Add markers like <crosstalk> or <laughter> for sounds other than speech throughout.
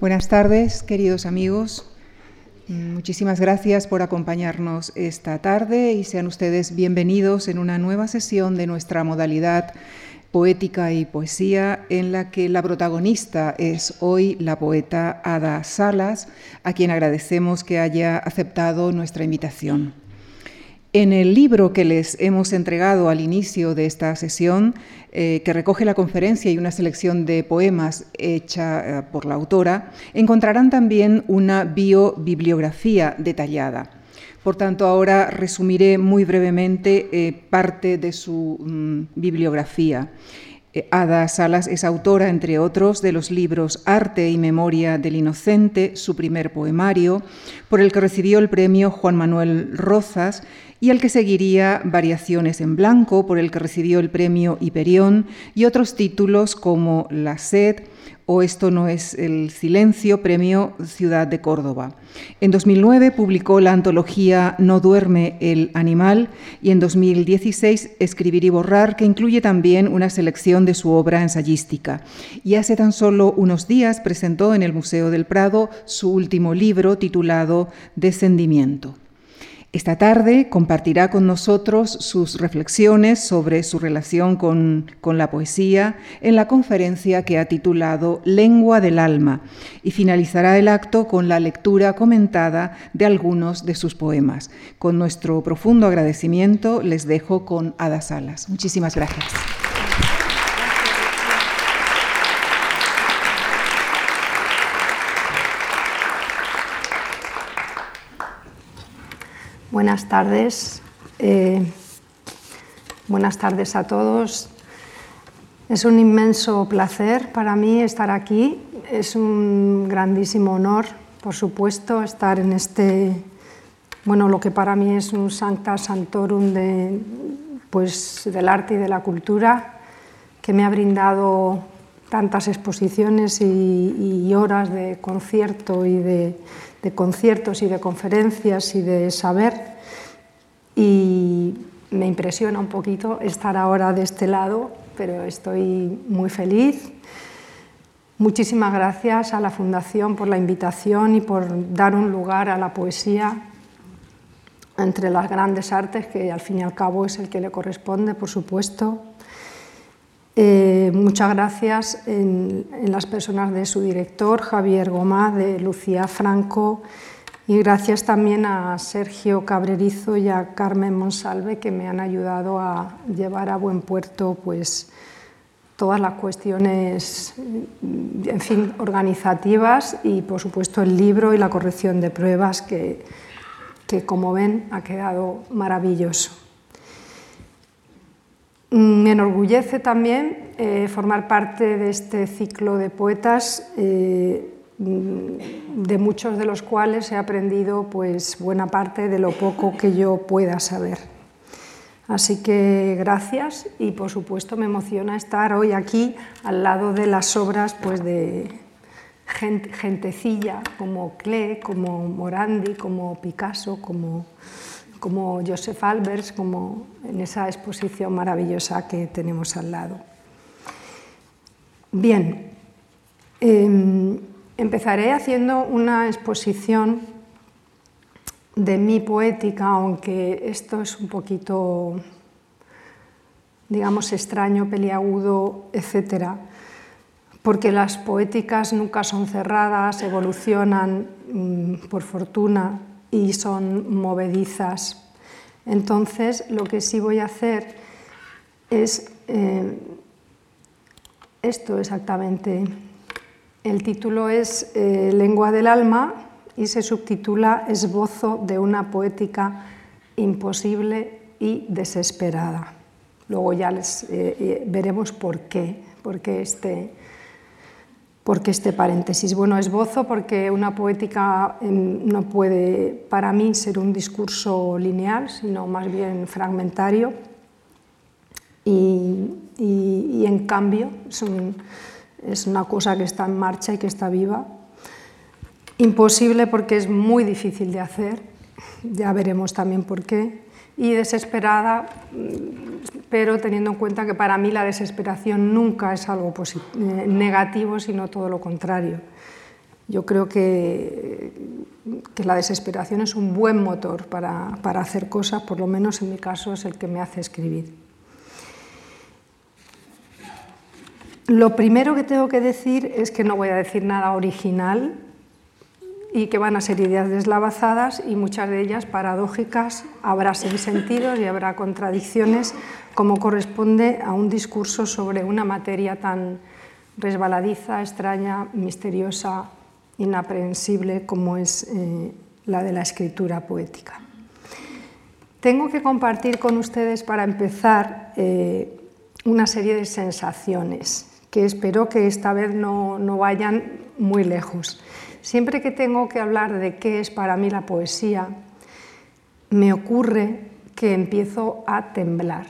Buenas tardes, queridos amigos. Muchísimas gracias por acompañarnos esta tarde y sean ustedes bienvenidos en una nueva sesión de nuestra modalidad poética y poesía en la que la protagonista es hoy la poeta Ada Salas, a quien agradecemos que haya aceptado nuestra invitación. En el libro que les hemos entregado al inicio de esta sesión, eh, que recoge la conferencia y una selección de poemas hecha eh, por la autora, encontrarán también una biobibliografía detallada. Por tanto, ahora resumiré muy brevemente eh, parte de su mm, bibliografía. Ada Salas es autora, entre otros, de los libros Arte y Memoria del Inocente, su primer poemario, por el que recibió el premio Juan Manuel Rozas, y el que seguiría Variaciones en Blanco, por el que recibió el premio Hiperión, y otros títulos como La sed o Esto no es el silencio, premio Ciudad de Córdoba. En 2009 publicó la antología No duerme el animal y en 2016 Escribir y borrar, que incluye también una selección de su obra ensayística. Y hace tan solo unos días presentó en el Museo del Prado su último libro titulado Descendimiento. Esta tarde compartirá con nosotros sus reflexiones sobre su relación con, la poesía en la conferencia que ha titulado Lengua del Alma y finalizará el acto con la lectura comentada de algunos de sus poemas. Con nuestro profundo agradecimiento les dejo con Ada Salas. Muchísimas gracias. Buenas tardes. Eh, buenas tardes a todos. Es un inmenso placer para mí estar aquí. Es un grandísimo honor, por supuesto, estar en este, bueno, lo que para mí es un Sancta Santorum de, pues, del arte y de la cultura, que me ha brindado tantas exposiciones y horas de concierto y de de conciertos y de conferencias y de saber. Y me impresiona un poquito estar ahora de este lado, pero estoy muy feliz. Muchísimas gracias a la Fundación por la invitación y por dar un lugar a la poesía entre las grandes artes, que al fin y al cabo es el que le corresponde, por supuesto. Eh, muchas gracias en, las personas de su director, Javier Gomá, de Lucía Franco, y gracias también a Sergio Cabrerizo y a Carmen Monsalve, que me han ayudado a llevar a buen puerto pues, todas las cuestiones en fin, organizativas y, por supuesto, el libro y la corrección de pruebas, que, que como ven, ha quedado maravilloso. Mm, me enorgullece también eh, formar parte de este ciclo de poetas, eh, mm, de muchos de los cuales he aprendido pues, buena parte de lo poco que yo pueda saber. Así que gracias y por supuesto me emociona estar hoy aquí al lado de las obras pues, de gentecilla como Klee, como Morandi, como Picasso, como como Joseph Albers, como en esa exposición maravillosa que tenemos al lado. Bien, em, empezaré haciendo una exposición de mi poética, aunque esto es un poquito, digamos, extraño, peliagudo, etc., porque las poéticas nunca son cerradas, evolucionan, mm, por fortuna, y son movedizas. Entonces, lo que sí voy a hacer es eh, esto exactamente. El título es eh, Lengua del alma y se subtitula Esbozo de una poética imposible y desesperada. Luego ya les eh, veremos por qué, por qué este, porque este paréntesis? Bueno, esbozo porque una poética em, no puede para mí ser un discurso lineal, sino más bien fragmentario y, en cambio es, es una cosa que está en marcha y que está viva. Imposible porque es muy difícil de hacer, ya veremos también por qué, y desesperada pero teniendo en cuenta que para mí la desesperación nunca es algo eh, negativo, sino todo lo contrario. Yo creo que, que la desesperación es un buen motor para, para hacer cosas, por lo menos en mi caso es el que me hace escribir. Lo primero que tengo que decir es que no voy a decir nada original y que van a ser ideas deslavazadas y muchas de ellas paradójicas, habrá sentidos y habrá contradicciones, como corresponde a un discurso sobre una materia tan resbaladiza, extraña, misteriosa, inaprehensible como es eh, la de la escritura poética. Tengo que compartir con ustedes para empezar eh, una serie de sensaciones que espero que esta vez no, no vayan muy lejos. Siempre que tengo que hablar de qué es para mí la poesía, me ocurre que empiezo a temblar.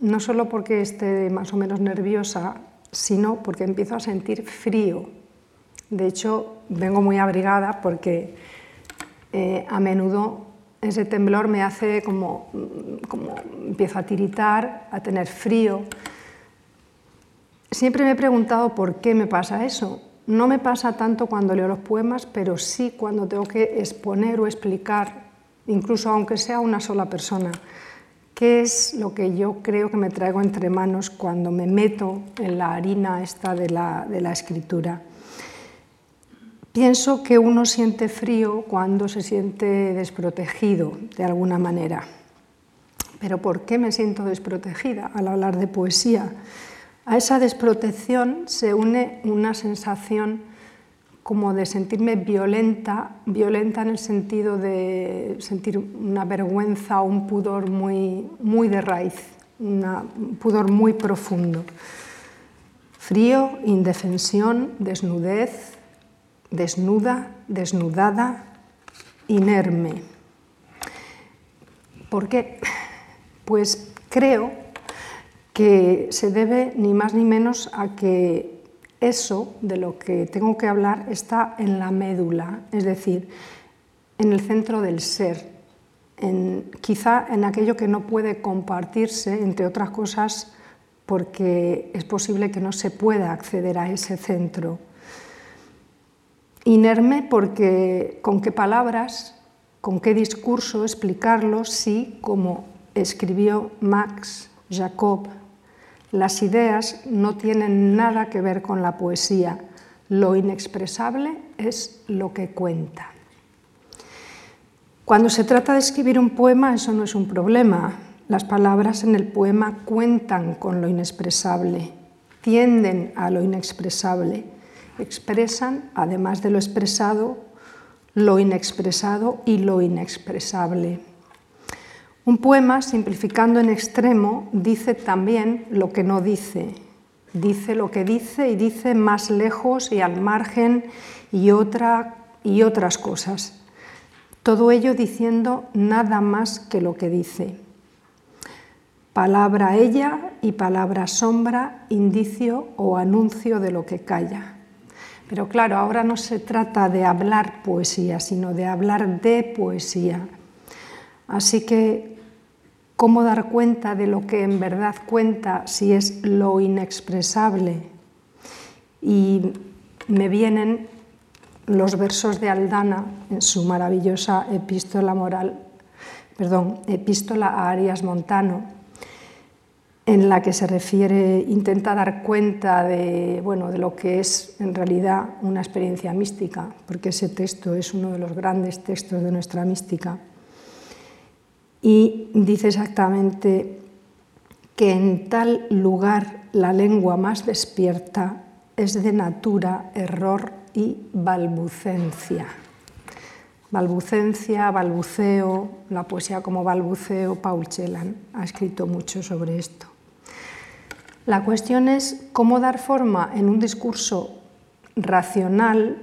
No solo porque esté más o menos nerviosa, sino porque empiezo a sentir frío. De hecho, vengo muy abrigada porque eh, a menudo ese temblor me hace como, como empiezo a tiritar, a tener frío. Siempre me he preguntado por qué me pasa eso no me pasa tanto cuando leo los poemas, pero sí cuando tengo que exponer o explicar, incluso aunque sea una sola persona, qué es lo que yo creo que me traigo entre manos cuando me meto en la harina esta de la, de la escritura. Pienso que uno siente frío cuando se siente desprotegido de alguna manera. Pero ¿por qué me siento desprotegida al hablar de poesía? A esa desprotección se une una sensación como de sentirme violenta, violenta en el sentido de sentir una vergüenza o un pudor muy, muy de raíz, un pudor muy profundo. Frío, indefensión, desnudez, desnuda, desnudada, inerme. ¿Por qué? Pues creo que se debe ni más ni menos a que eso de lo que tengo que hablar está en la médula, es decir, en el centro del ser, quizá en aquello que no puede compartirse, entre otras cosas, porque es posible que no se pueda acceder a ese centro. Inerme porque con qué palabras, con qué discurso explicarlo si, como escribió Max Jacob las ideas no tienen nada que ver con la poesía. Lo inexpresable es lo que cuenta. Cuando se trata de escribir un poema, eso no es un problema. Las palabras en el poema cuentan con lo inexpresable, tienden a lo inexpresable, expresan, además de lo expresado, lo inexpresado y lo inexpresable. Un poema, simplificando en extremo, dice también lo que no dice. Dice lo que dice y dice más lejos y al margen y, y otras cosas. Todo ello diciendo nada más que lo que dice. Palabra ella y palabra sombra, indicio o anuncio de lo que calla. Pero claro, ahora no se trata de hablar poesía, sino de hablar de poesía. Así que ¿Cómo dar cuenta de lo que en verdad cuenta si es lo inexpresable? Y me vienen los versos de Aldana en su maravillosa epístola moral, perdón, epístola a Arias Montano, en la que se refiere, intenta dar cuenta de, bueno, de lo que es en realidad una experiencia mística, porque ese texto es uno de los grandes textos de nuestra mística y dice exactamente que en tal lugar la lengua más despierta es de natura, error y balbucencia. Balbucencia, balbuceo, la poesía como balbuceo, Paul Celan ha escrito mucho sobre esto. La cuestión es cómo dar forma en un discurso racional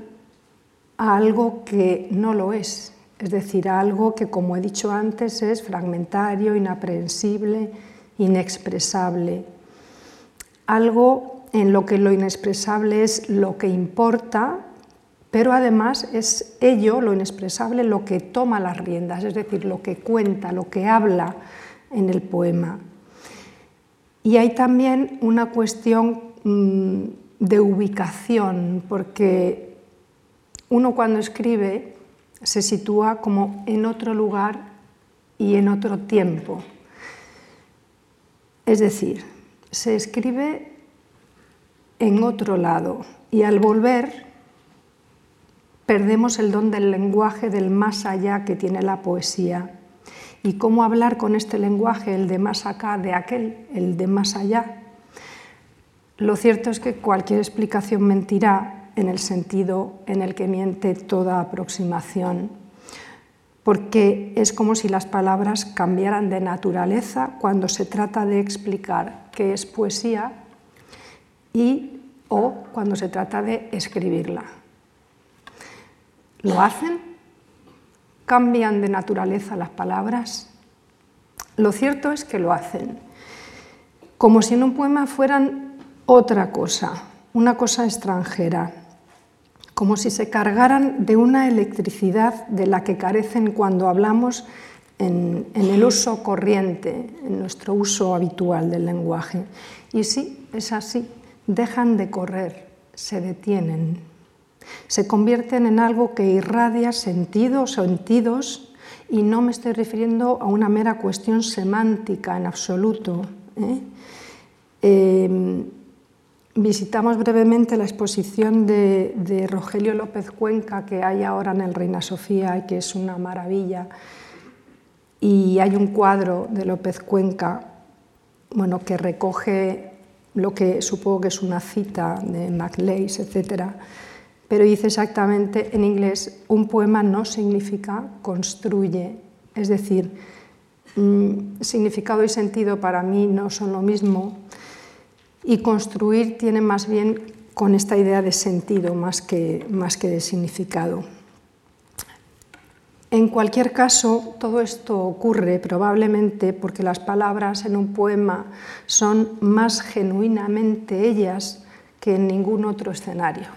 a algo que no lo es, es decir, algo que, como he dicho antes, es fragmentario, inaprehensible, inexpresable, algo en lo que lo inexpresable es lo que importa, pero además es ello, lo inexpresable, lo que toma las riendas, es decir, lo que cuenta, lo que habla en el poema. Y hay también una cuestión mm, de ubicación, porque uno cuando escribe se sitúa como en otro lugar y en otro tiempo. Es decir, se escribe en otro lado y al volver perdemos el don del lenguaje del más allá que tiene la poesía. Y cómo hablar con este lenguaje, el de más acá, de aquel, el de más allá. Lo cierto es que cualquier explicación mentirá en el sentido en el que miente toda aproximación porque es como si las palabras cambiaran de naturaleza cuando se trata de explicar qué es poesía y o cuando se trata de escribirla. ¿Lo hacen? ¿Cambian de naturaleza las palabras? Lo cierto es que lo hacen, como si en un poema fueran otra cosa, una cosa extranjera, como si se cargaran de una electricidad de la que carecen cuando hablamos en, el uso corriente, en nuestro uso habitual del lenguaje. Y sí, es así, dejan de correr, se detienen, se convierten en algo que irradia sentidos, sentidos, y no me estoy refiriendo a una mera cuestión semántica en absoluto. ¿eh? Eh, Visitamos brevemente la exposición de, Rogelio López Cuenca que hay ahora en el Reina Sofía y que es una maravilla. Y hay un cuadro de López Cuenca bueno, que recoge lo que supongo que es una cita de Macleis, etc. Pero dice exactamente en inglés, un poema no significa construye. Es decir, mm, significado y sentido para mí no son lo mismo y construir tiene más bien con esta idea de sentido más que, más que de significado. En cualquier caso, todo esto ocurre probablemente porque las palabras en un poema son más genuinamente ellas que en ningún otro escenario.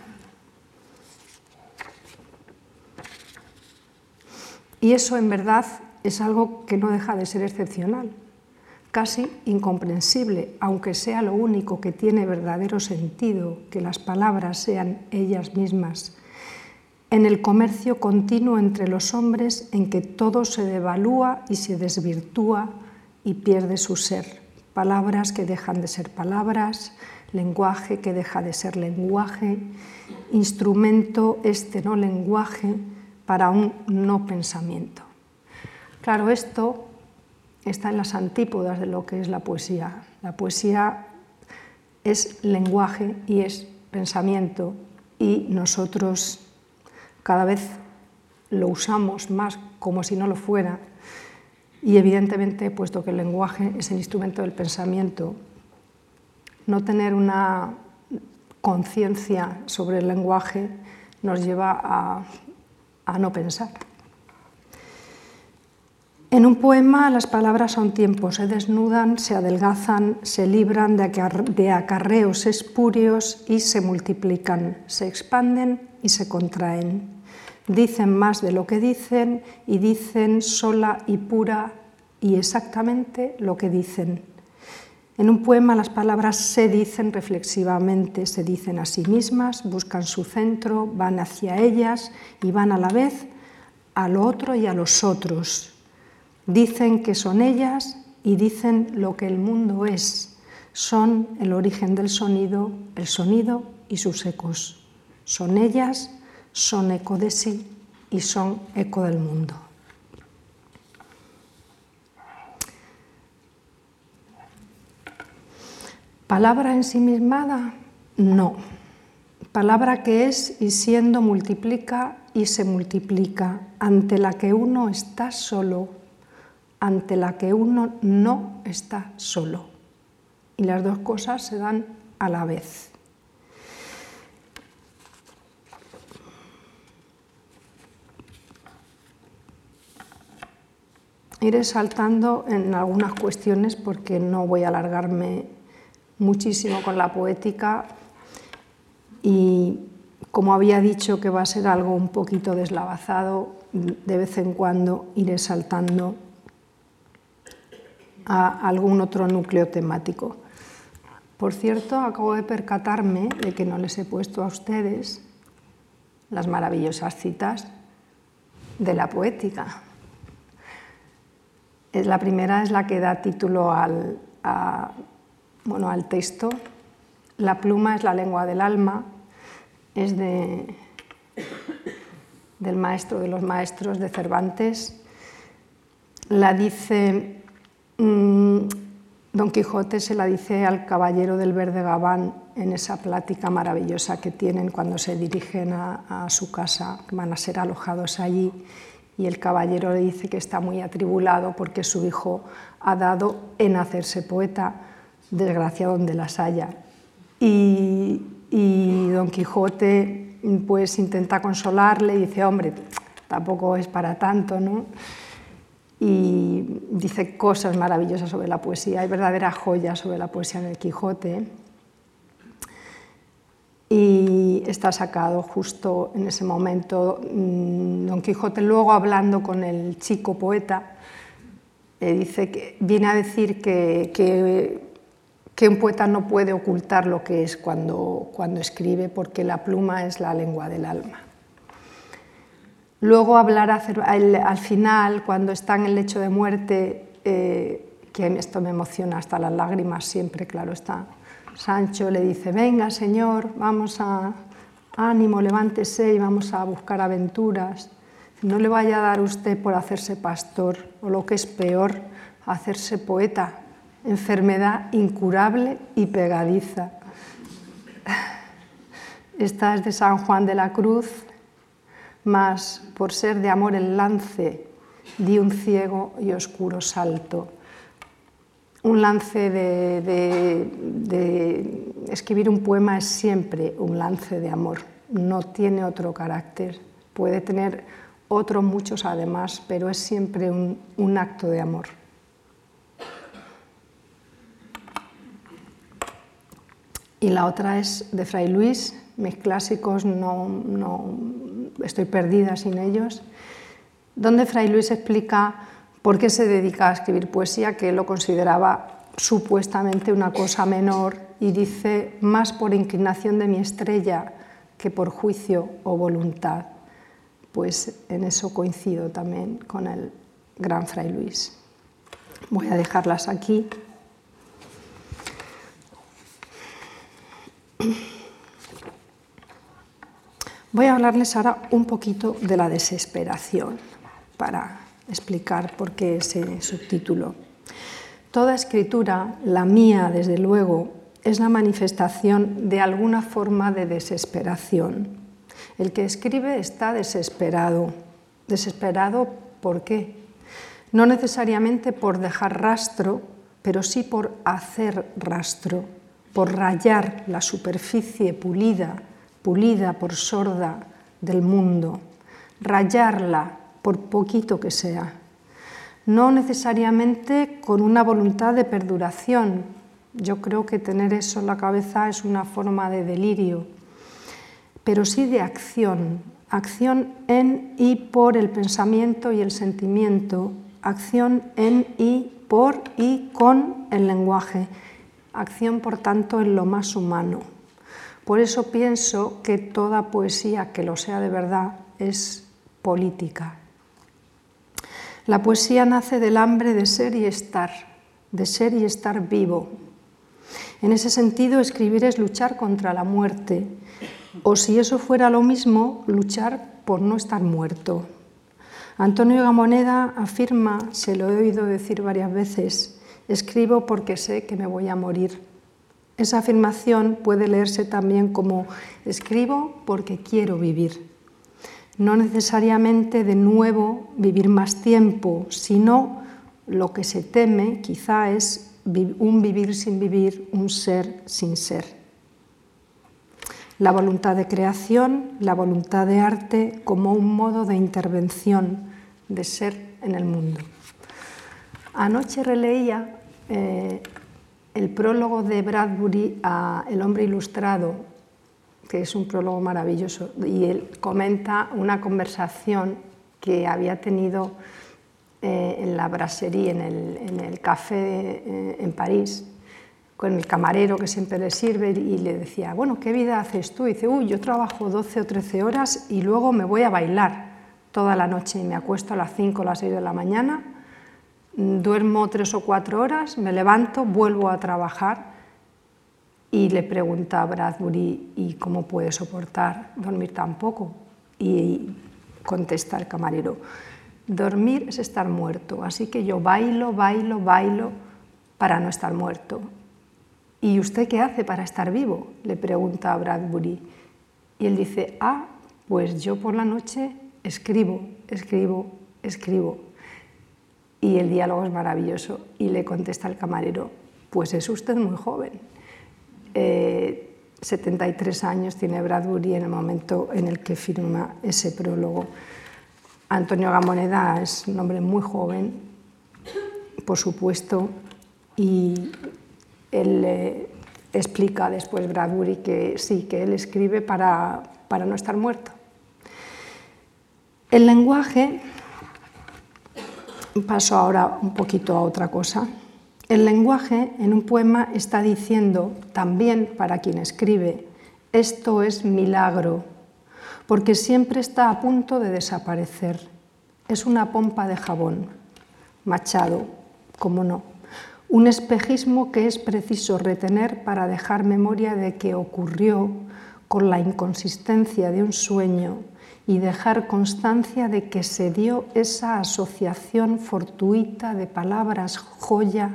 Y eso en verdad es algo que no deja de ser excepcional casi incomprensible, aunque sea lo único que tiene verdadero sentido, que las palabras sean ellas mismas, en el comercio continuo entre los hombres en que todo se devalúa y se desvirtúa y pierde su ser, palabras que dejan de ser palabras, lenguaje que deja de ser lenguaje, instrumento este no lenguaje para un no pensamiento. Claro, esto está en las antípodas de lo que es la poesía. La poesía es lenguaje y es pensamiento y nosotros cada vez lo usamos más como si no lo fuera y evidentemente, puesto que el lenguaje es el instrumento del pensamiento, no tener una conciencia sobre el lenguaje nos lleva a, no pensar. En un poema las palabras son tiempo, se desnudan, se adelgazan, se libran de acarreos espurios y se multiplican, se expanden y se contraen. Dicen más de lo que dicen y dicen sola y pura y exactamente lo que dicen. En un poema las palabras se dicen reflexivamente, se dicen a sí mismas, buscan su centro, van hacia ellas y van a la vez a lo otro y a los otros, Dicen que son ellas y dicen lo que el mundo es. Son el origen del sonido, el sonido y sus ecos. Son ellas, son eco de sí y son eco del mundo. ¿Palabra ensimismada? No. Palabra que es y siendo multiplica y se multiplica, ante la que uno está solo ante la que uno no está solo. Y las dos cosas se dan a la vez. Iré saltando en algunas cuestiones porque no voy a alargarme muchísimo con la poética y como había dicho que va a ser algo un poquito deslavazado, de vez en cuando iré saltando a algún otro núcleo temático. Por cierto, acabo de percatarme de que no les he puesto a ustedes las maravillosas citas de la poética. La primera es la que da título al, bueno, al texto. La pluma es la lengua del alma, es de, del maestro de los maestros de Cervantes. La dice Don Quijote, se la dice al caballero del verde gabán en esa plática maravillosa que tienen cuando se dirigen a, su casa, van a ser alojados allí y el caballero le dice que está muy atribulado porque su hijo ha dado en hacerse poeta, desgracia donde las haya. Y, don Quijote pues intenta consolarle y dice, hombre, tampoco es para tanto, ¿no? Y dice cosas maravillosas sobre la poesía, hay verdaderas joyas sobre la poesía en el Quijote y está sacado justo en ese momento. Mm, Don Quijote luego hablando con el chico poeta, dice que, viene a decir que, que, un poeta no puede ocultar lo que es cuando, cuando escribe porque la pluma es la lengua del alma. Luego hablará al, al final, cuando está en el lecho de muerte, eh, que esto me emociona hasta las lágrimas siempre, claro está, Sancho le dice, venga señor, vamos a, ánimo, levántese y vamos a buscar aventuras. No le vaya a dar usted por hacerse pastor, o lo que es peor, hacerse poeta, enfermedad incurable y pegadiza. <laughs> Esta es de San Juan de la Cruz, mas por ser de amor el lance, di un ciego y oscuro salto. Un lance de, escribir un poema es siempre un lance de amor, no tiene otro carácter, puede tener otros muchos además, pero es siempre un, acto de amor. Y la otra es de Fray Luis, mis clásicos no, no estoy perdida sin ellos, donde Fray Luis explica ¿Por qué se dedica a escribir poesía? Que lo consideraba supuestamente una cosa menor y dice, más por inclinación de mi estrella que por juicio o voluntad. Pues en eso coincido también con el gran Fray Luis. Voy a dejarlas aquí. Voy a hablarles ahora un poquito de la desesperación para explicar por qué ese subtítulo. Toda escritura, la mía desde luego, es la manifestación de alguna forma de desesperación. El que escribe está desesperado. ¿Desesperado por qué? No necesariamente por dejar rastro, pero sí por hacer rastro, por rayar la superficie pulida, pulida por sorda del mundo, rayarla por poquito que sea. No necesariamente con una voluntad de perduración. Yo creo que tener eso en la cabeza es una forma de delirio, pero sí de acción, acción en y por el pensamiento y el sentimiento, acción en y por y con el lenguaje, acción por tanto en lo más humano. Por eso pienso que toda poesía que lo sea de verdad es política, la poesía nace del hambre de ser y estar, de ser y estar vivo. En ese sentido, escribir es luchar contra la muerte, o si eso fuera lo mismo, luchar por no estar muerto. Antonio Gamoneda afirma, se lo he oído decir varias veces, escribo porque sé que me voy a morir. Esa afirmación puede leerse también como escribo porque quiero vivir no necesariamente de nuevo vivir más tiempo, sino lo que se teme quizá es un vivir sin vivir, un ser sin ser. La voluntad de creación, la voluntad de arte como un modo de intervención, de ser en el mundo. Anoche releía eh, prólogo de Bradbury a El hombre ilustrado, que es un prólogo maravilloso, y él comenta una conversación que había tenido eh, en la brasserie, en el, café eh, en París, con el camarero que siempre le sirve y le decía, bueno, ¿qué vida haces tú? Y dice, uy, yo trabajo 12 o 13 horas y luego me voy a bailar toda la noche y me acuesto a las 5 o las 6 de la mañana, duermo 3 o 4 horas, me levanto, vuelvo a trabajar y le pregunta a Bradbury, ¿y cómo puede soportar dormir tan poco? Y contesta el camarero, dormir es estar muerto, así que yo bailo, bailo, bailo para no estar muerto. ¿Y usted qué hace para estar vivo? le pregunta a Bradbury. Y él dice, ah, pues yo por la noche escribo, escribo, escribo. Y el diálogo es maravilloso. Y le contesta el camarero, pues es usted muy joven. 73 eh, años tiene Bradbury en el momento en el que firma ese prólogo. Antonio Gamoneda es un hombre muy joven, por supuesto, y él eh, explica después Bradbury que sí, que él escribe para, para no estar muerto. El lenguaje, paso ahora un poquito a otra cosa, el lenguaje en un poema está diciendo también para quien escribe, esto es milagro, porque siempre está a punto de desaparecer. Es una pompa de jabón, machado, como no un espejismo que es preciso retener para dejar memoria de que ocurrió con la inconsistencia de un sueño y dejar constancia de que se dio esa asociación fortuita de palabras joya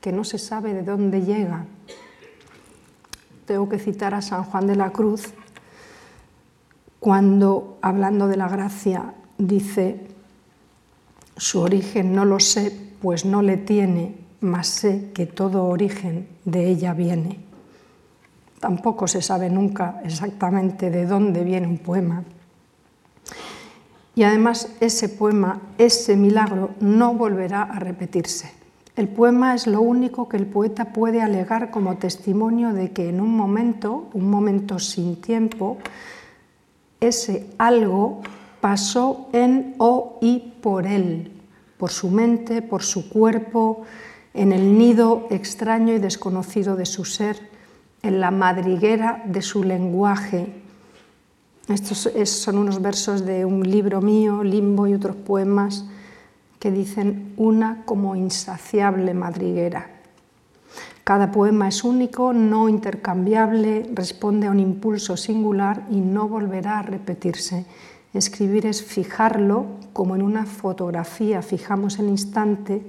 que no se sabe de dónde llega. Tengo que citar a San Juan de la Cruz cuando, hablando de la gracia, dice, su origen no lo sé, pues no le tiene, mas sé que todo origen de ella viene. Tampoco se sabe nunca exactamente de dónde viene un poema. Y además ese poema, ese milagro, no volverá a repetirse. El poema es lo único que el poeta puede alegar como testimonio de que en un momento, un momento sin tiempo, ese algo pasó en o y por él, por su mente, por su cuerpo, en el nido extraño y desconocido de su ser, en la madriguera de su lenguaje. Estos son unos versos de un libro mío, Limbo y otros poemas, que dicen una como insaciable madriguera. Cada poema es único, no intercambiable, responde a un impulso singular y no volverá a repetirse. Escribir es fijarlo, como en una fotografía fijamos el instante,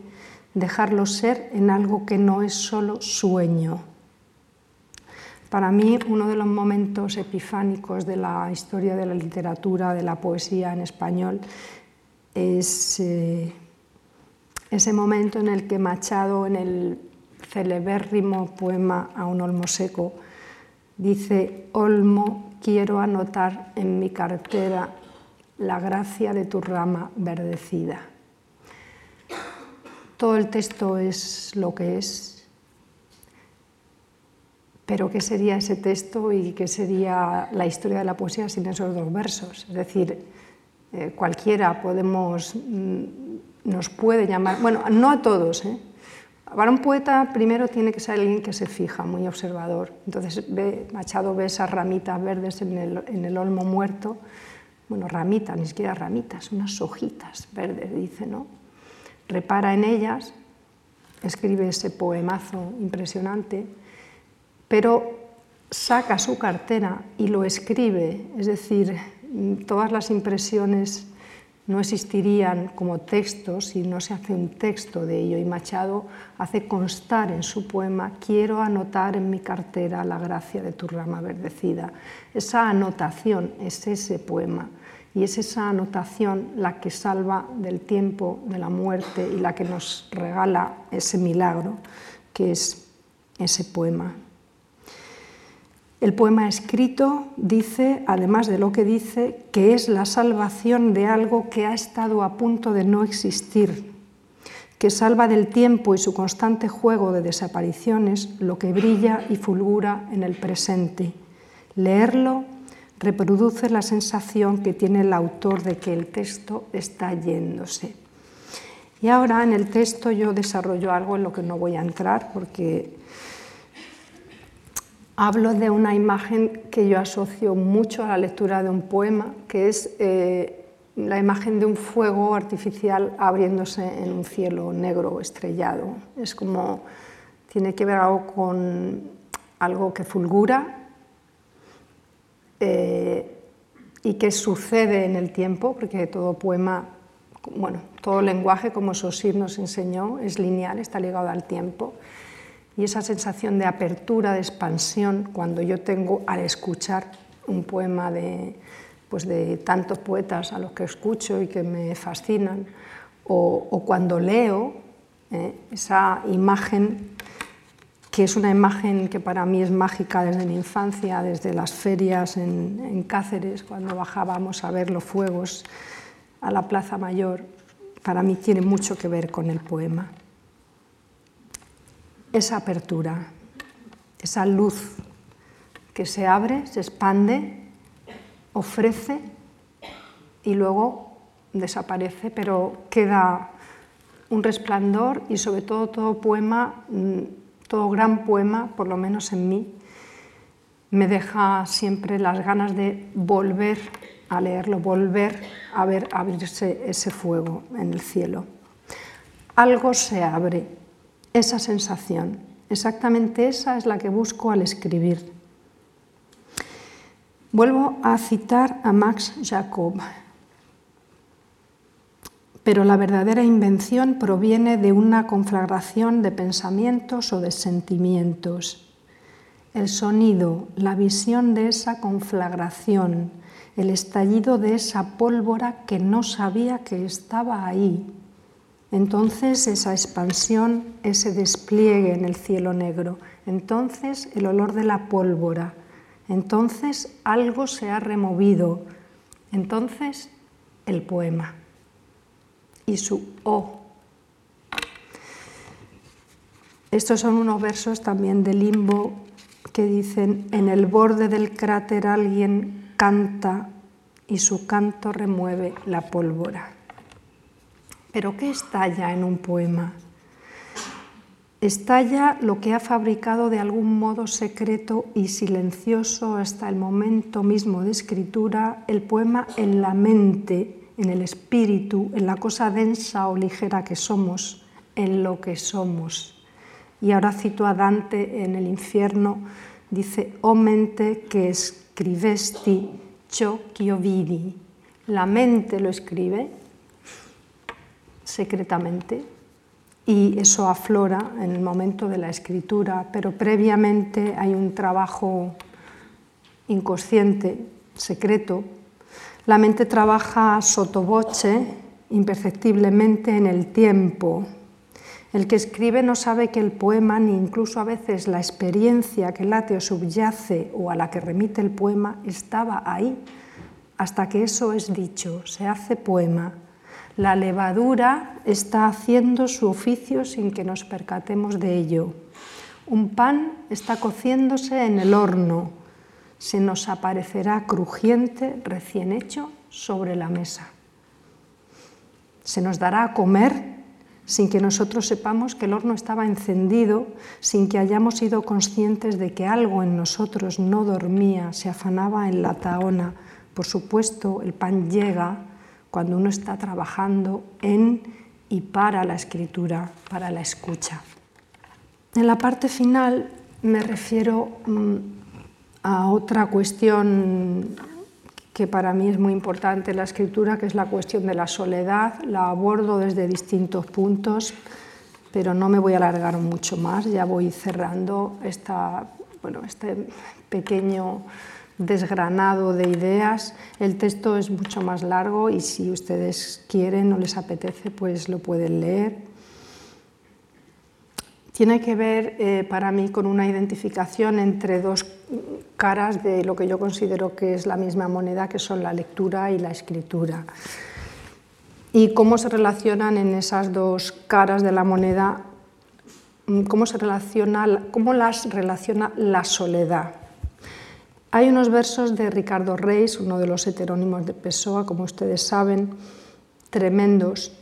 dejarlo ser en algo que no es solo sueño. Para mí, uno de los momentos epifánicos de la historia de la literatura, de la poesía en español, es eh, ese momento en el que Machado, en el celebérrimo poema A un olmo seco, dice, Olmo, quiero anotar en mi cartera la gracia de tu rama verdecida. Todo el texto es lo que es, pero ¿qué sería ese texto y qué sería la historia de la poesía sin esos dos versos? Es decir, eh, cualquiera podemos, mm, nos puede llamar, bueno, no a todos, ¿eh? Para un poeta primero tiene que ser alguien que se fija, muy observador. Entonces ve, Machado ve esas ramitas verdes en el, en el olmo muerto, bueno, ramitas, ni siquiera ramitas, unas hojitas verdes, dice, ¿no? repara en ellas, escribe ese poemazo impresionante, pero saca su cartera y lo escribe, es decir, todas las impresiones no existirían como textos si no se hace un texto de ello. Y Machado hace constar en su poema, quiero anotar en mi cartera la gracia de tu rama verdecida. Esa anotación es ese poema. Y es esa anotación la que salva del tiempo, de la muerte y la que nos regala ese milagro que es ese poema. El poema escrito dice, además de lo que dice, que es la salvación de algo que ha estado a punto de no existir, que salva del tiempo y su constante juego de desapariciones lo que brilla y fulgura en el presente. Leerlo reproduce la sensación que tiene el autor de que el texto está yéndose. Y ahora en el texto yo desarrollo algo en lo que no voy a entrar porque hablo de una imagen que yo asocio mucho a la lectura de un poema, que es eh, la imagen de un fuego artificial abriéndose en un cielo negro estrellado. Es como, tiene que ver algo con algo que fulgura eh, y que sucede en el tiempo, porque todo poema, bueno, todo lenguaje, como Sosir nos enseñó, es lineal, está ligado al tiempo y esa sensación de apertura, de expansión, cuando yo tengo al escuchar un poema de, pues de tantos poetas a los que escucho y que me fascinan, o, cuando leo eh, esa imagen, que es una imagen que para mí es mágica desde mi infancia, desde las ferias en, en Cáceres, cuando bajábamos a ver los fuegos a la Plaza Mayor, para mí tiene mucho que ver con el poema esa apertura, esa luz que se abre, se expande, ofrece y luego desaparece, pero queda un resplandor y sobre todo todo poema, mm, todo gran poema, por lo menos en mí, me deja siempre las ganas de volver a leerlo, volver a ver abrirse ese fuego en el cielo. Algo se abre, esa sensación. Exactamente esa es la que busco al escribir. Vuelvo a citar a Max Jacob. Pero la verdadera invención proviene de una conflagración de pensamientos o de sentimientos. El sonido, la visión de esa conflagración, el estallido de esa pólvora que no sabía que estaba ahí, entonces esa expansión, ese despliegue en el cielo negro, entonces el olor de la pólvora, entonces algo se ha removido, entonces el poema y su O. Estos son unos versos también de Limbo que dicen, en el borde del cráter alguien canta y su canto remueve la pólvora. Pero ¿qué estalla en un poema? Estalla lo que ha fabricado de algún modo secreto y silencioso hasta el momento mismo de escritura el poema en la mente, en el espíritu, en la cosa densa o ligera que somos, en lo que somos. Y ahora cito a Dante en el infierno, dice, o oh mente que escribesti ciò che vidi. La mente lo escribe, secretamente y eso aflora en el momento de la escritura, pero previamente hay un trabajo inconsciente, secreto. La mente trabaja sotoboche, imperceptiblemente en el tiempo. El que escribe no sabe que el poema, ni incluso a veces la experiencia que late o subyace o a la que remite el poema, estaba ahí, hasta que eso es dicho, se hace poema la levadura está haciendo su oficio sin que nos percatemos de ello. Un pan está cociéndose en el horno. Se nos aparecerá crujiente, recién hecho, sobre la mesa. Se nos dará a comer sin que nosotros sepamos que el horno estaba encendido, sin que hayamos sido conscientes de que algo en nosotros no dormía, se afanaba en la taona. Por supuesto, el pan llega cuando uno está trabajando en y para la escritura, para la escucha. En la parte final me refiero mm, a otra cuestión que para mí es muy importante en la escritura, que es la cuestión de la soledad. La abordo desde distintos puntos, pero no me voy a alargar mucho más. Ya voy cerrando esta, bueno, este pequeño desgranado de ideas. El texto es mucho más largo y si ustedes quieren o les apetece, pues lo pueden leer. Tiene que ver eh, para mí con una identificación entre dos caras de lo que yo considero que es la misma moneda, que son la lectura y la escritura. Y cómo se relacionan en esas dos caras de la moneda, cómo, se relaciona, cómo las relaciona la soledad. Hay unos versos de Ricardo Reis, uno de los heterónimos de Pessoa, como ustedes saben, tremendos.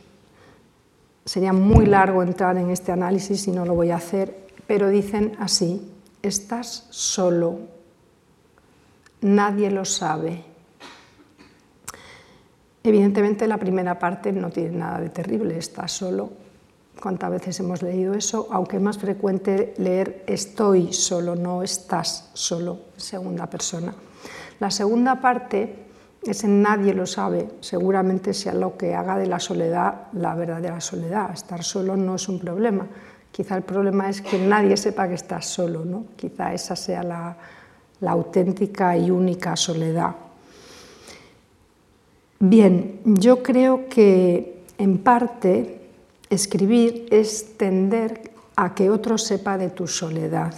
Sería muy largo entrar en este análisis y no lo voy a hacer, pero dicen así, estás solo, nadie lo sabe. Evidentemente la primera parte no tiene nada de terrible, estás solo. ¿Cuántas veces hemos leído eso? Aunque es más frecuente leer estoy solo, no estás solo, segunda persona. La segunda parte ese nadie lo sabe, seguramente sea lo que haga de la soledad la verdadera soledad. Estar solo no es un problema. Quizá el problema es que nadie sepa que estás solo, ¿no? Quizá esa sea la, la auténtica y única soledad. Bien, yo creo que en parte escribir es tender a que otro sepa de tu soledad.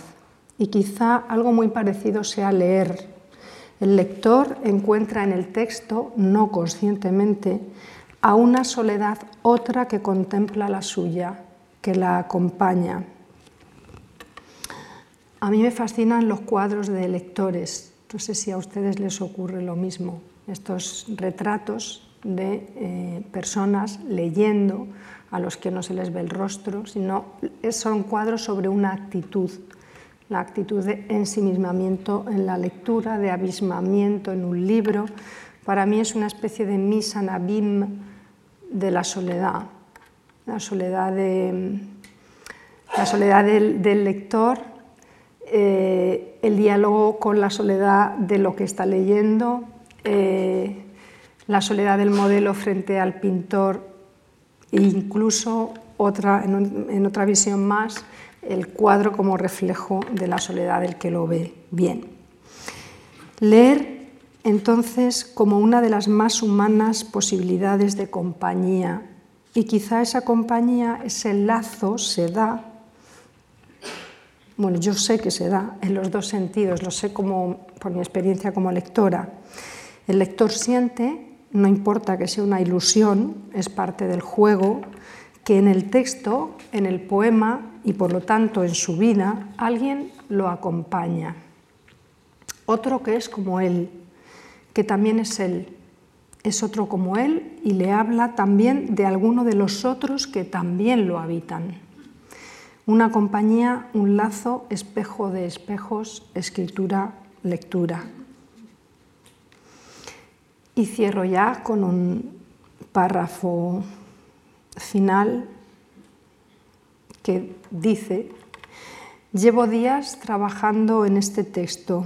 Y quizá algo muy parecido sea leer el lector encuentra en el texto, no conscientemente, a una soledad otra que contempla la suya, que la acompaña. A mí me fascinan los cuadros de lectores, no sé si a ustedes les ocurre lo mismo, estos retratos de eh, personas leyendo a los que no se les ve el rostro, sino son cuadros sobre una actitud, la actitud de ensimismamiento en la lectura, de abismamiento en un libro. Para mí es una especie de misa nabim de la soledad, la soledad, de, la soledad del, lector, eh, el diálogo con la soledad de lo que está leyendo, eh, la soledad del modelo frente al pintor e incluso otra, en otra visión más, el cuadro como reflejo de la soledad del que lo ve bien. Leer entonces como una de las más humanas posibilidades de compañía y quizá esa compañía, ese lazo se da, bueno, yo sé que se da en los dos sentidos, lo sé como, por mi experiencia como lectora. El lector siente, no importa que sea una ilusión, es parte del juego, que en el texto, en el poema, y por lo tanto en su vida alguien lo acompaña. Otro que es como él, que también es él, es otro como él y le habla también de alguno de los otros que también lo habitan. Una compañía, un lazo, espejo de espejos, escritura, lectura. Y cierro ya con un párrafo final que dice, llevo días trabajando en este texto.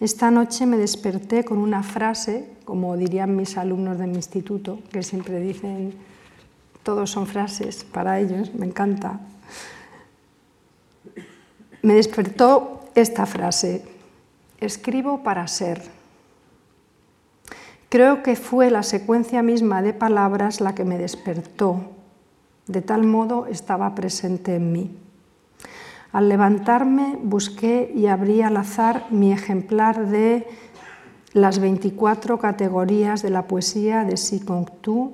Esta noche me desperté con una frase, como dirían mis alumnos de mi instituto, que siempre dicen, todos son frases para ellos, me encanta. Me despertó esta frase, escribo para ser. Creo que fue la secuencia misma de palabras la que me despertó de tal modo estaba presente en mí. Al levantarme busqué y abrí al azar mi ejemplar de las 24 categorías de la poesía de Sicongtu,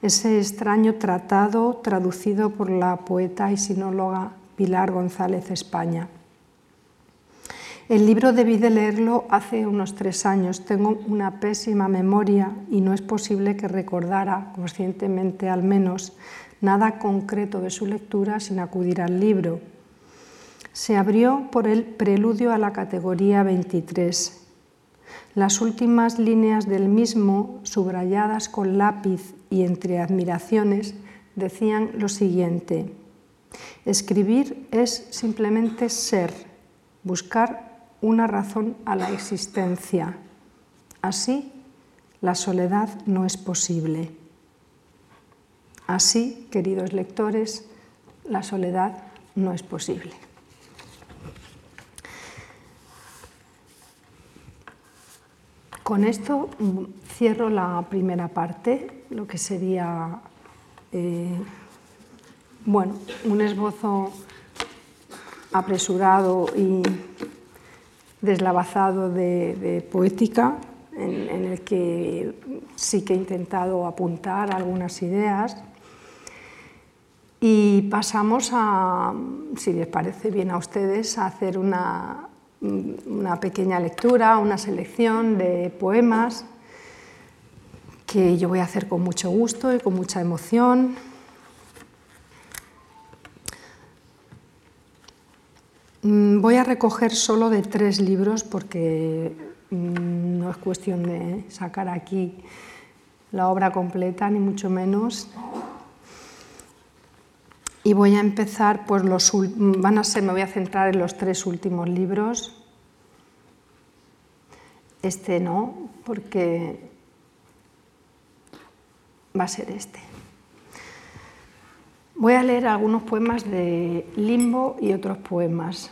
ese extraño tratado traducido por la poeta y sinóloga Pilar González España. El libro debí de leerlo hace unos tres años. Tengo una pésima memoria y no es posible que recordara, conscientemente al menos, nada concreto de su lectura sin acudir al libro. Se abrió por el preludio a la categoría 23. Las últimas líneas del mismo, subrayadas con lápiz y entre admiraciones, decían lo siguiente. Escribir es simplemente ser, buscar una razón a la existencia. Así, la soledad no es posible. Así, queridos lectores, la soledad no es posible. Con esto mm, cierro la primera parte, lo que sería eh, bueno, un esbozo apresurado y deslavazado de poética en, el que sí que he intentado apuntar algunas ideas. Y pasamos a, si les parece bien a ustedes, a hacer una, una pequeña lectura, una selección de poemas que yo voy a hacer con mucho gusto y con mucha emoción. Voy a recoger solo de tres libros porque mm, no es cuestión de sacar aquí la obra completa, ni mucho menos. Y voy a empezar, pues los van a ser, me voy a centrar en los tres últimos libros. Este no, porque va a ser este. Voy a leer algunos poemas de Limbo y otros poemas.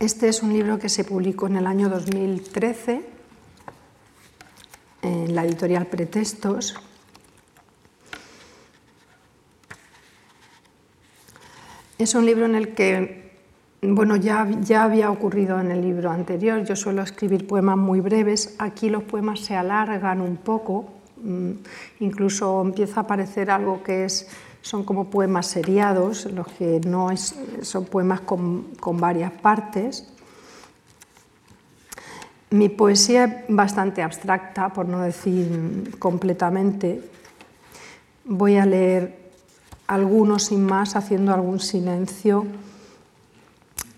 Este es un libro que se publicó en el año 2013 en la editorial Pretextos. Es un libro en el que bueno, ya, ya había ocurrido en el libro anterior, yo suelo escribir poemas muy breves, aquí los poemas se alargan un poco, mm, incluso empieza a aparecer algo que es, son como poemas seriados, los que no son poemas con, con varias partes. Mi poesía es bastante abstracta, por no decir completamente. Voy a leer algunos sin más, haciendo algún silencio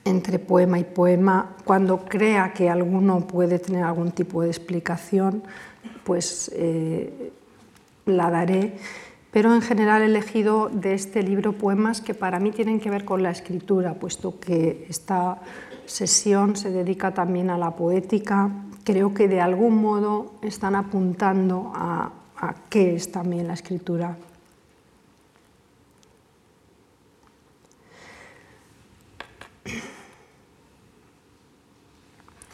entre poema y poema, cuando crea que alguno puede tener algún tipo de explicación, pues eh, la daré. Pero en general he elegido de este libro poemas que para mí tienen que ver con la escritura, puesto que esta sesión se dedica también a la poética. Creo que de algún modo están apuntando a, a qué es también la escritura.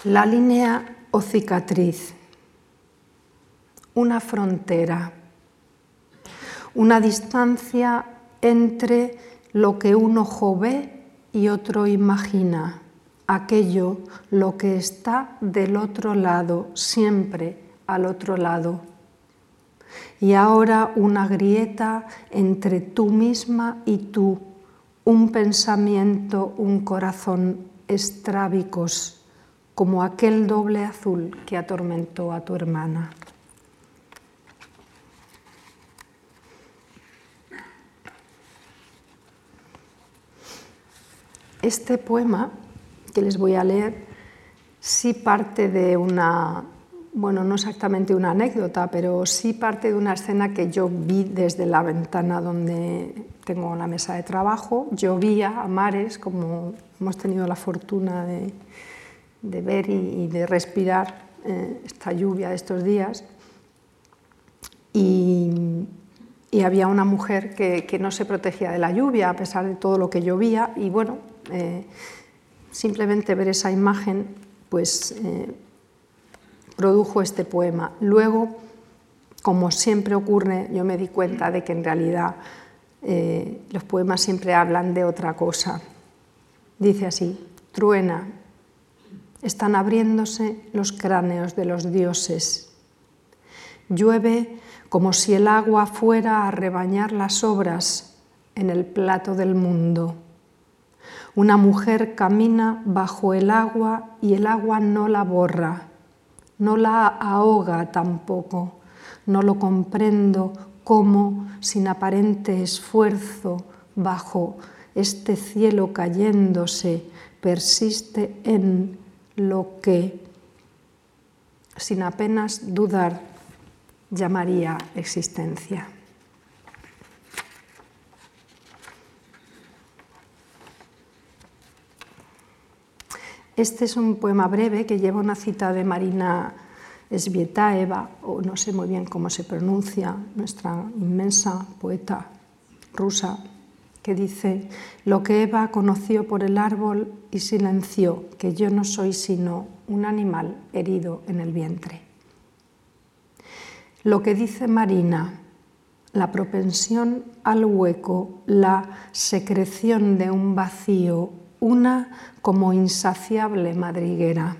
La línea o cicatriz, una frontera, una distancia entre lo que un ojo ve y otro imagina, aquello, lo que está del otro lado, siempre al otro lado. Y ahora una grieta entre tú misma y tú, un pensamiento, un corazón estrábicos como aquel doble azul que atormentó a tu hermana. Este poema que les voy a leer sí parte de una, bueno, no exactamente una anécdota, pero sí parte de una escena que yo vi desde la ventana donde tengo la mesa de trabajo. Llovía a mares, como hemos tenido la fortuna de, de ver y, de respirar eh, esta lluvia de estos días. Y, había una mujer que, no se protegía de la lluvia a pesar de todo lo que llovía y bueno, eh, simplemente ver esa imagen pues eh, produjo este poema. Luego, como siempre ocurre, yo me di cuenta de que en realidad los poemas siempre hablan de otra cosa. Dice así, truena, están abriéndose los cráneos de los dioses. Llueve como si el agua fuera a rebañar las obras en el plato del mundo. Una mujer camina bajo el agua y el agua no la borra, no la ahoga tampoco. No lo comprendo cómo, sin aparente esfuerzo, bajo este cielo cayéndose, persiste en lo que, sin apenas dudar, llamaría existencia. Este es un poema breve que lleva una cita de Marina Svietaeva, o no sé muy bien cómo se pronuncia, nuestra inmensa poeta rusa que dice, lo que Eva conoció por el árbol y silenció, que yo no soy sino un animal herido en el vientre. Lo que dice Marina, la propensión al hueco, la secreción de un vacío, una como insaciable madriguera,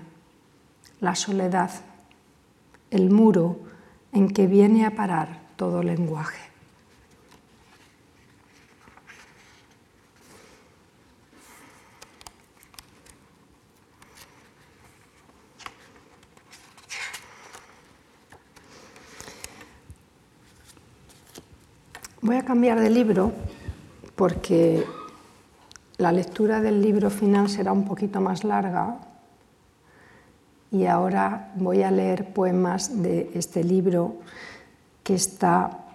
la soledad, el muro en que viene a parar todo lenguaje. Voy a cambiar de libro porque la lectura del libro final será un poquito más larga y ahora voy a leer poemas de este libro que está,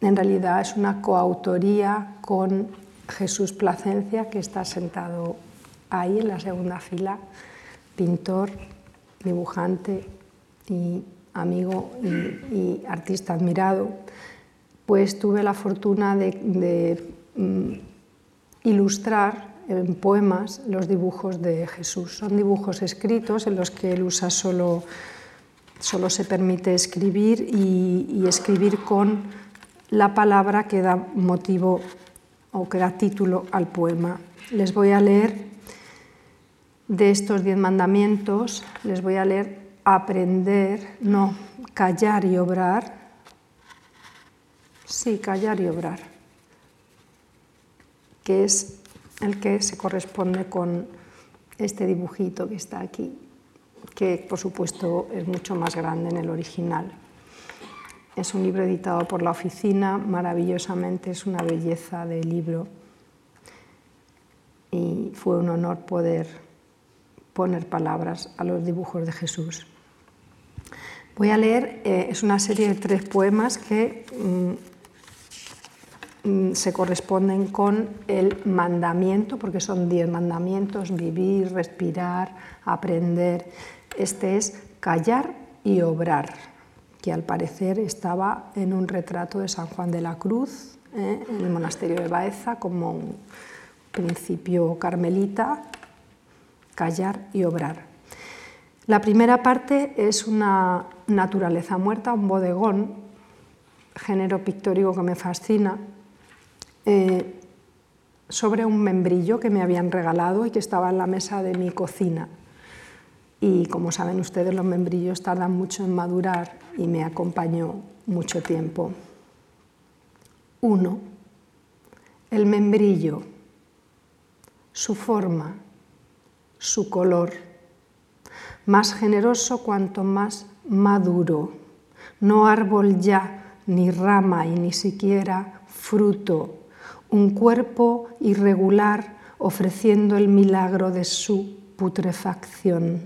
en realidad es una coautoría con Jesús Placencia, que está sentado ahí en la segunda fila, pintor, dibujante y amigo y, artista admirado, pues tuve la fortuna de, mm, ilustrar en poemas los dibujos de Jesús. Son dibujos escritos en los que él usa solo, solo se permite escribir y, escribir con la palabra que da motivo o que da título al poema. Les voy a leer de estos diez mandamientos, les voy a leer aprender, no, callar y obrar. Sí, callar y obrar, que es el que se corresponde con este dibujito que está aquí, que por supuesto es mucho más grande en el original. Es un libro editado por la oficina, maravillosamente, es una belleza de libro y fue un honor poder poner palabras a los dibujos de Jesús. Voy a leer, eh, es una serie de tres poemas que mm, se corresponden con el mandamiento, porque son diez mandamientos, vivir, respirar, aprender. Este es callar y obrar, que al parecer estaba en un retrato de San Juan de la Cruz, ¿eh? en el monasterio de Baeza, como un principio carmelita, callar y obrar. La primera parte es una naturaleza muerta, un bodegón, género pictórico que me fascina, eh, sobre un membrillo que me habían regalado y que estaba en la mesa de mi cocina. Y como saben ustedes, los membrillos tardan mucho en madurar y me acompañó mucho tiempo. Uno, el membrillo, su forma, su color, más generoso cuanto más maduro, no árbol ya, ni rama y ni siquiera fruto un cuerpo irregular ofreciendo el milagro de su putrefacción,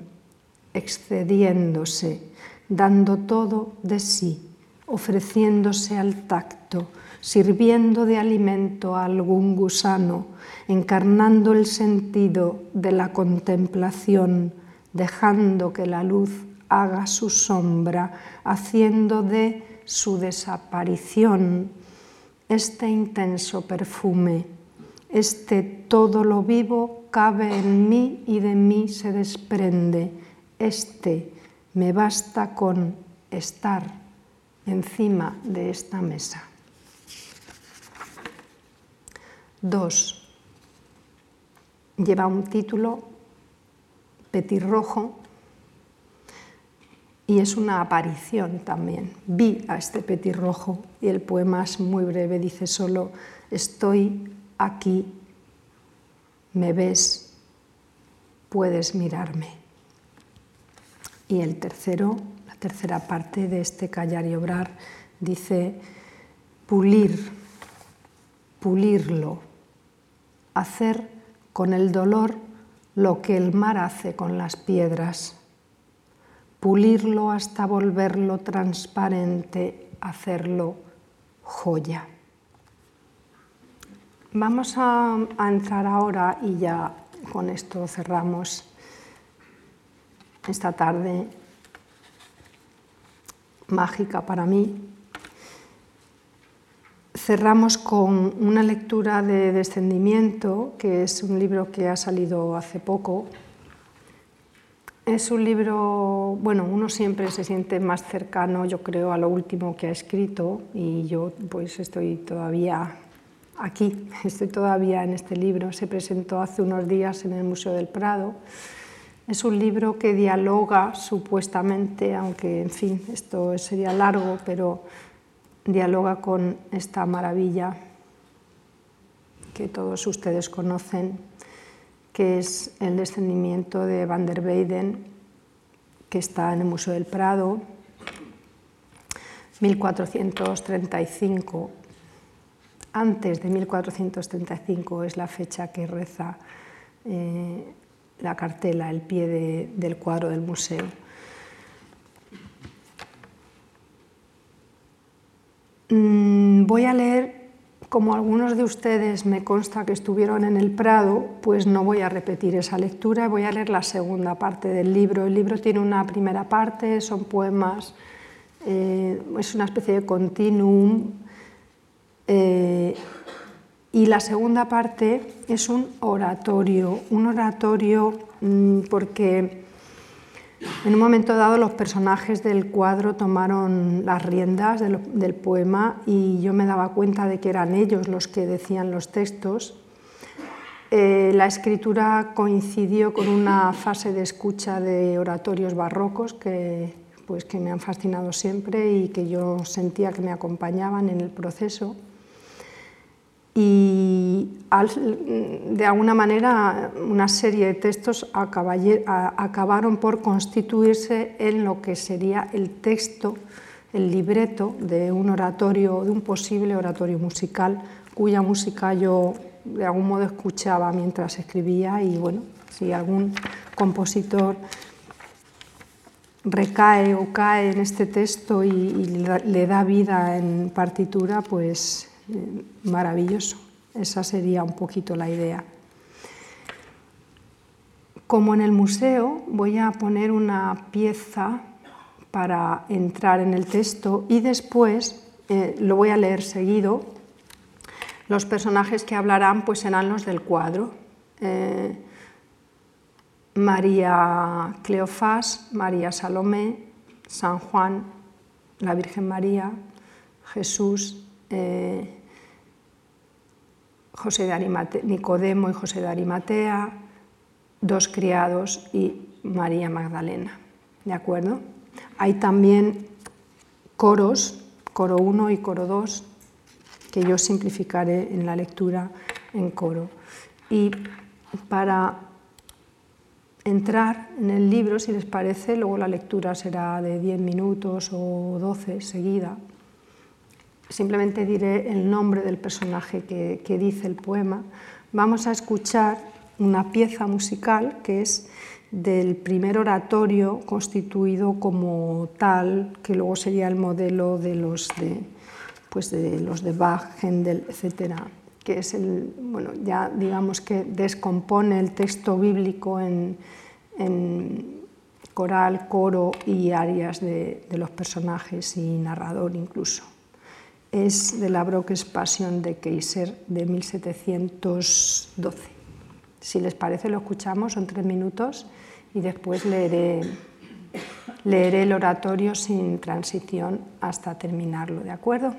excediéndose, dando todo de sí, ofreciéndose al tacto, sirviendo de alimento a algún gusano, encarnando el sentido de la contemplación, dejando que la luz haga su sombra, haciendo de su desaparición este intenso perfume, este todo lo vivo cabe en mí y de mí se desprende. Este me basta con estar encima de esta mesa. 2. Lleva un título petirrojo y es una aparición también. Vi a este petirrojo y el poema es muy breve, dice solo, estoy aquí, me ves, puedes mirarme. Y el tercero, la tercera parte de este callar y obrar, dice pulir, pulirlo, hacer con el dolor lo que el mar hace con las piedras pulirlo hasta volverlo transparente, hacerlo joya. Vamos a, entrar ahora y ya con esto cerramos esta tarde mágica para mí. Cerramos con una lectura de Descendimiento, que es un libro que ha salido hace poco, es un libro, bueno, uno siempre se siente más cercano, yo creo, a lo último que ha escrito y yo pues estoy todavía aquí, <laughs> estoy todavía en este libro. Se presentó hace unos días en el Museo del Prado. Es un libro que dialoga supuestamente, aunque en fin, esto sería largo, pero dialoga con esta maravilla que todos ustedes conocen que es el descendimiento de Van der Weyden, que está en el Museo del Prado, 1435, antes de 1435 es la fecha que reza eh, la cartela, el pie del cuadro del museo. Mm, voy a leer, como algunos de ustedes me consta que estuvieron en el Prado, pues no voy a repetir esa lectura, voy a leer la segunda parte del libro. El libro tiene una primera parte, son poemas, eh, es una especie de continuum. Eh, y la segunda parte es un oratorio, un oratorio mm, porque en un momento dado los personajes del cuadro tomaron las riendas del, poema y yo me daba cuenta de que eran ellos los que decían los textos. Eh, la escritura coincidió con una fase de escucha de oratorios barrocos que, pues, que me han fascinado siempre y que yo sentía que me acompañaban en el proceso y de alguna manera una serie de textos acabaron por constituirse en lo que sería el texto, el libreto de un oratorio, de un posible oratorio musical, cuya música yo de algún modo escuchaba mientras escribía y bueno, si algún compositor recae o cae en este texto y, y le da vida en partitura, pues maravilloso. Esa sería un poquito la idea. Como en el museo, voy a poner una pieza para entrar en el texto y después eh, lo voy a leer seguido. Los personajes que hablarán pues serán los del cuadro. Eh, María Cleofás, María Salomé, San Juan, la Virgen María, Jesús, eh, José de Nicodemo y José de Arimatea, dos criados y María Magdalena. ¿De acuerdo? Hay también coros, coro 1 y coro 2, que yo simplificaré en la lectura en coro. Y para entrar en el libro, si les parece, luego la lectura será de 10 minutos o 12 seguida, simplemente diré el nombre del personaje que, dice el poema, vamos a escuchar una pieza musical que es del primer oratorio constituido como tal, que luego sería el modelo de los de, pues de, los de Bach, Händel, etc., que es el, bueno, ya digamos que descompone el texto bíblico en, coral, coro y arias de los personajes y narrador incluso es de la Brockes Passion de Kaiser de 1712. Si les parece, lo escuchamos, son tres minutos y después leeré, leeré el oratorio sin transición hasta terminarlo, ¿de acuerdo?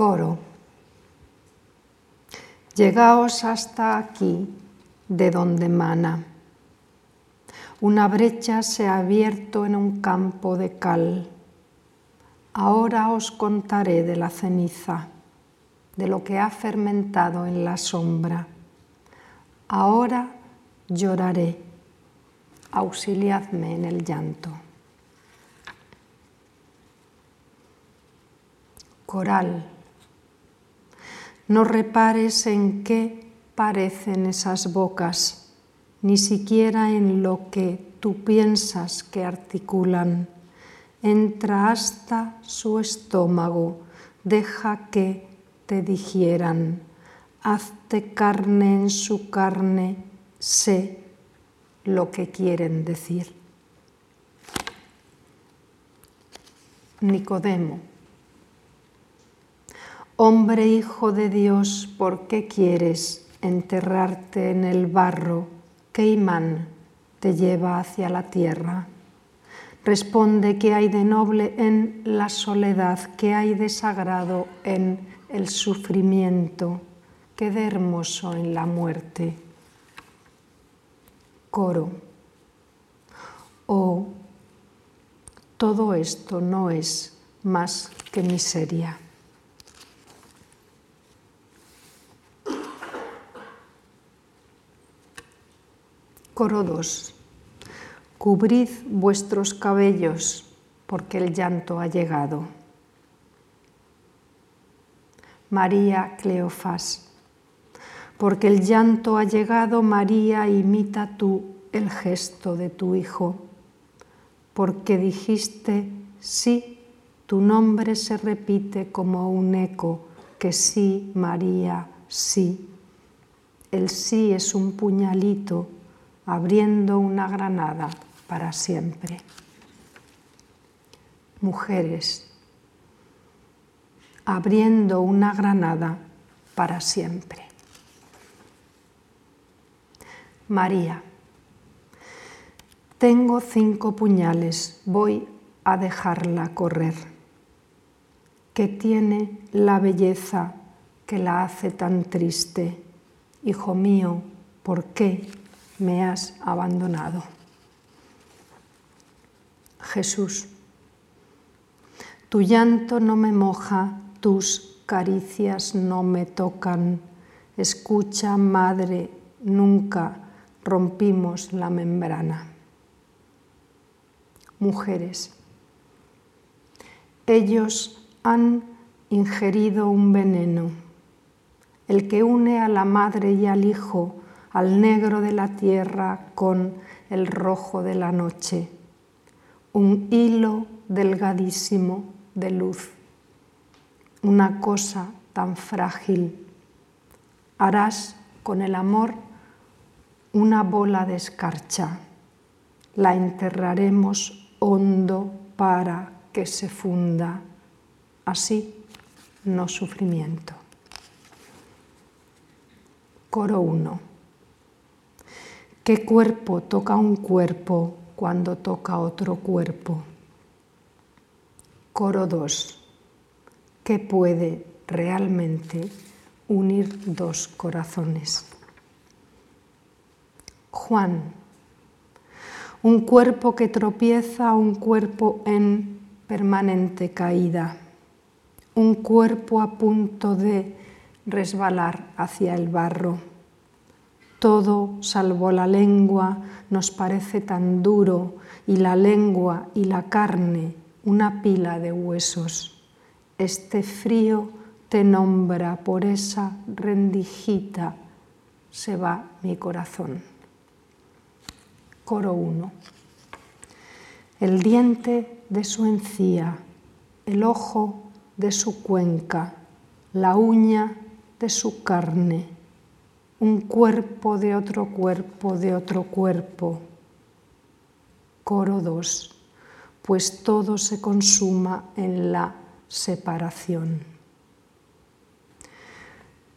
Coro. Llegaos hasta aquí, de donde mana. Una brecha se ha abierto en un campo de cal. Ahora os contaré de la ceniza, de lo que ha fermentado en la sombra. Ahora lloraré, auxiliadme en el llanto. Coral. No repares en qué parecen esas bocas, ni siquiera en lo que tú piensas que articulan. Entra hasta su estómago, deja que te digieran, hazte carne en su carne, sé lo que quieren decir. Nicodemo. Hombre hijo de Dios, ¿por qué quieres enterrarte en el barro? ¿Qué imán te lleva hacia la tierra? Responde que hay de noble en la soledad, que hay de sagrado en el sufrimiento, que de hermoso en la muerte. Coro. Oh, todo esto no es más que miseria. Coro 2. Cubrid vuestros cabellos, porque el llanto ha llegado. María Cleofás. Porque el llanto ha llegado, María, imita tú el gesto de tu Hijo. Porque dijiste, sí, tu nombre se repite como un eco, que sí, María, sí. El sí es un puñalito abriendo una granada para siempre. Mujeres, abriendo una granada para siempre. María, tengo cinco puñales, voy a dejarla correr. ¿Qué tiene la belleza que la hace tan triste? Hijo mío, ¿por qué me has abandonado. Jesús, tu llanto no me moja, tus caricias no me tocan. Escucha, Madre, nunca rompimos la membrana. Mujeres, ellos han ingerido un veneno, el que une a la madre y al hijo al negro de la tierra con el rojo de la noche, un hilo delgadísimo de luz, una cosa tan frágil. Harás con el amor una bola de escarcha, la enterraremos hondo para que se funda, así no sufrimiento. Coro 1. ¿Qué cuerpo toca un cuerpo cuando toca otro cuerpo? Coro 2. ¿Qué puede realmente unir dos corazones? Juan. un cuerpo que tropieza, un cuerpo en permanente caída, un cuerpo a punto de resbalar hacia el barro. Todo, salvo la lengua, nos parece tan duro y la lengua y la carne una pila de huesos. Este frío te nombra por esa rendijita, se va mi corazón. Coro 1. El diente de su encía, el ojo de su cuenca, la uña de su carne, un cuerpo de otro cuerpo de otro cuerpo. Coro 2. Pues todo se consuma en la separación.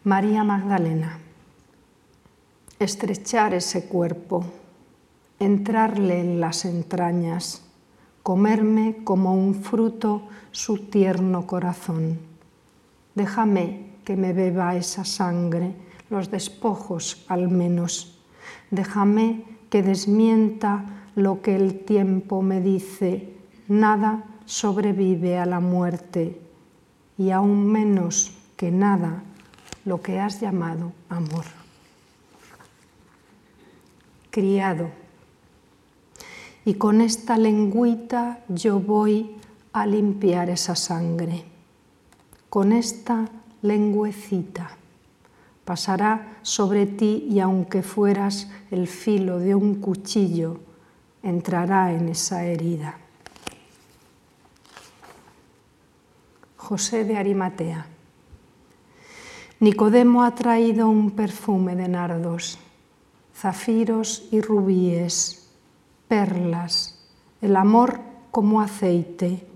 María Magdalena. Estrechar ese cuerpo entrarle en las entrañas, comerme como un fruto su tierno corazón. Déjame que me beba esa sangre, los despojos al menos. Déjame que desmienta lo que el tiempo me dice, nada sobrevive a la muerte y aún menos que nada lo que has llamado amor. Criado y con esta lengüita yo voy a limpiar esa sangre. Con esta lengüecita pasará sobre ti y aunque fueras el filo de un cuchillo, entrará en esa herida. José de Arimatea. Nicodemo ha traído un perfume de nardos, zafiros y rubíes perlas, el amor como aceite.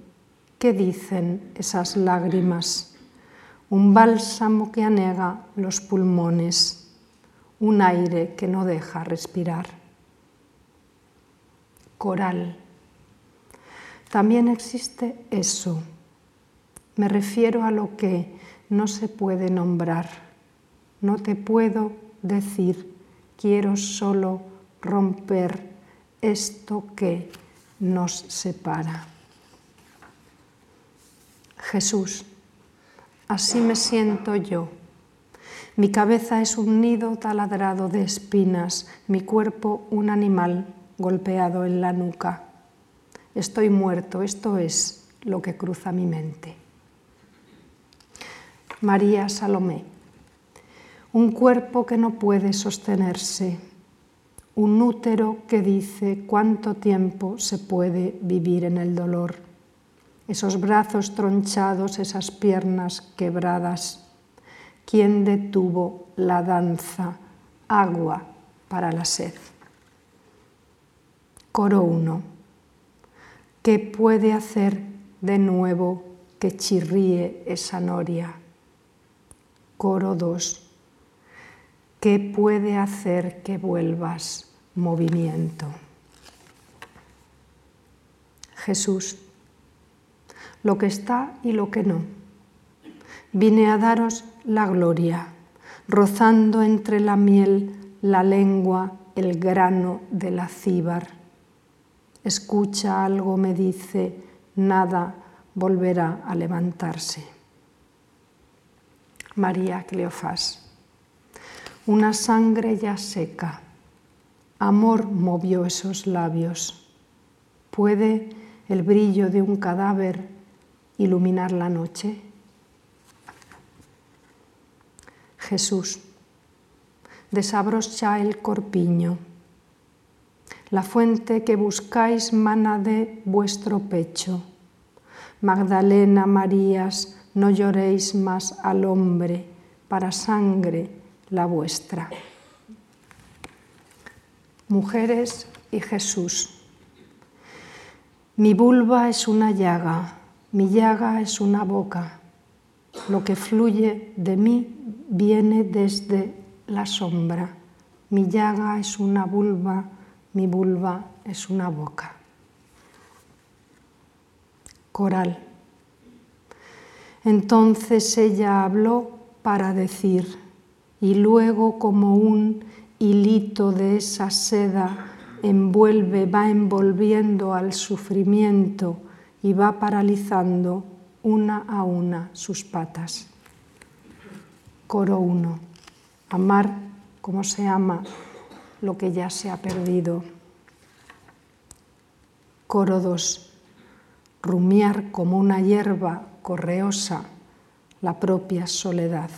¿Qué dicen esas lágrimas? Un bálsamo que anega los pulmones, un aire que no deja respirar. Coral. También existe eso. Me refiero a lo que no se puede nombrar. No te puedo decir, quiero solo romper esto que nos separa. Jesús, así me siento yo. Mi cabeza es un nido taladrado de espinas, mi cuerpo un animal golpeado en la nuca. Estoy muerto, esto es lo que cruza mi mente. María Salomé, un cuerpo que no puede sostenerse, un útero que dice cuánto tiempo se puede vivir en el dolor, esos brazos tronchados, esas piernas quebradas. ¿Quién detuvo la danza? Agua para la sed. Coro 1. ¿Qué puede hacer de nuevo que chirríe esa noria? Coro 2. ¿Qué puede hacer que vuelvas? movimiento. Jesús, lo que está y lo que no. Vine a daros la gloria, rozando entre la miel, la lengua, el grano de la cíbar. Escucha algo, me dice, nada volverá a levantarse. María Cleofás, una sangre ya seca Amor movió esos labios. ¿Puede el brillo de un cadáver iluminar la noche? Jesús, desabrocha el corpiño. La fuente que buscáis mana de vuestro pecho. Magdalena, Marías, no lloréis más al hombre, para sangre la vuestra mujeres y Jesús. Mi vulva es una llaga, mi llaga es una boca. Lo que fluye de mí viene desde la sombra. Mi llaga es una vulva, mi vulva es una boca. Coral. Entonces ella habló para decir, y luego como un hilito de esa seda envuelve, va envolviendo al sufrimiento y va paralizando una a una sus patas. Coro 1. Amar como se ama lo que ya se ha perdido. Coro 2. Rumiar como una hierba correosa la propia soledad.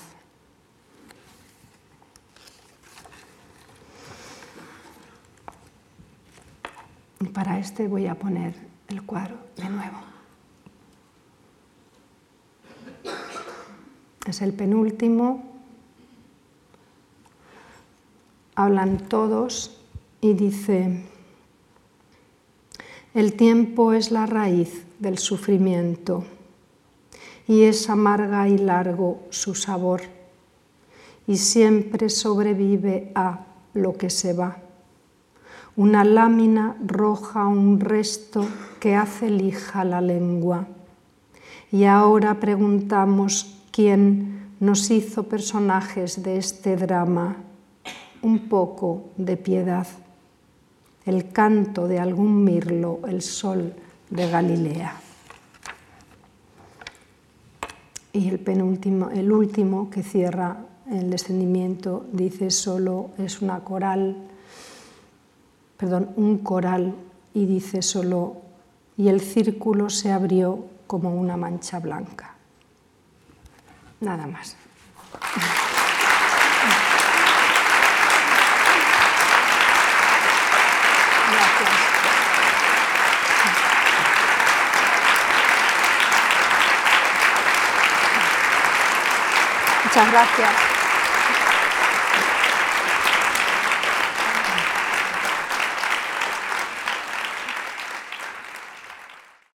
Y para este voy a poner el cuadro de nuevo. Es el penúltimo. Hablan todos y dice, el tiempo es la raíz del sufrimiento y es amarga y largo su sabor y siempre sobrevive a lo que se va una lámina roja, un resto que hace lija la lengua. Y ahora preguntamos quién nos hizo personajes de este drama. Un poco de piedad. El canto de algún mirlo, el sol de Galilea. Y el penúltimo, el último que cierra el descendimiento dice solo es una coral perdón, un coral y dice solo, y el círculo se abrió como una mancha blanca. Nada más. Muchas gracias.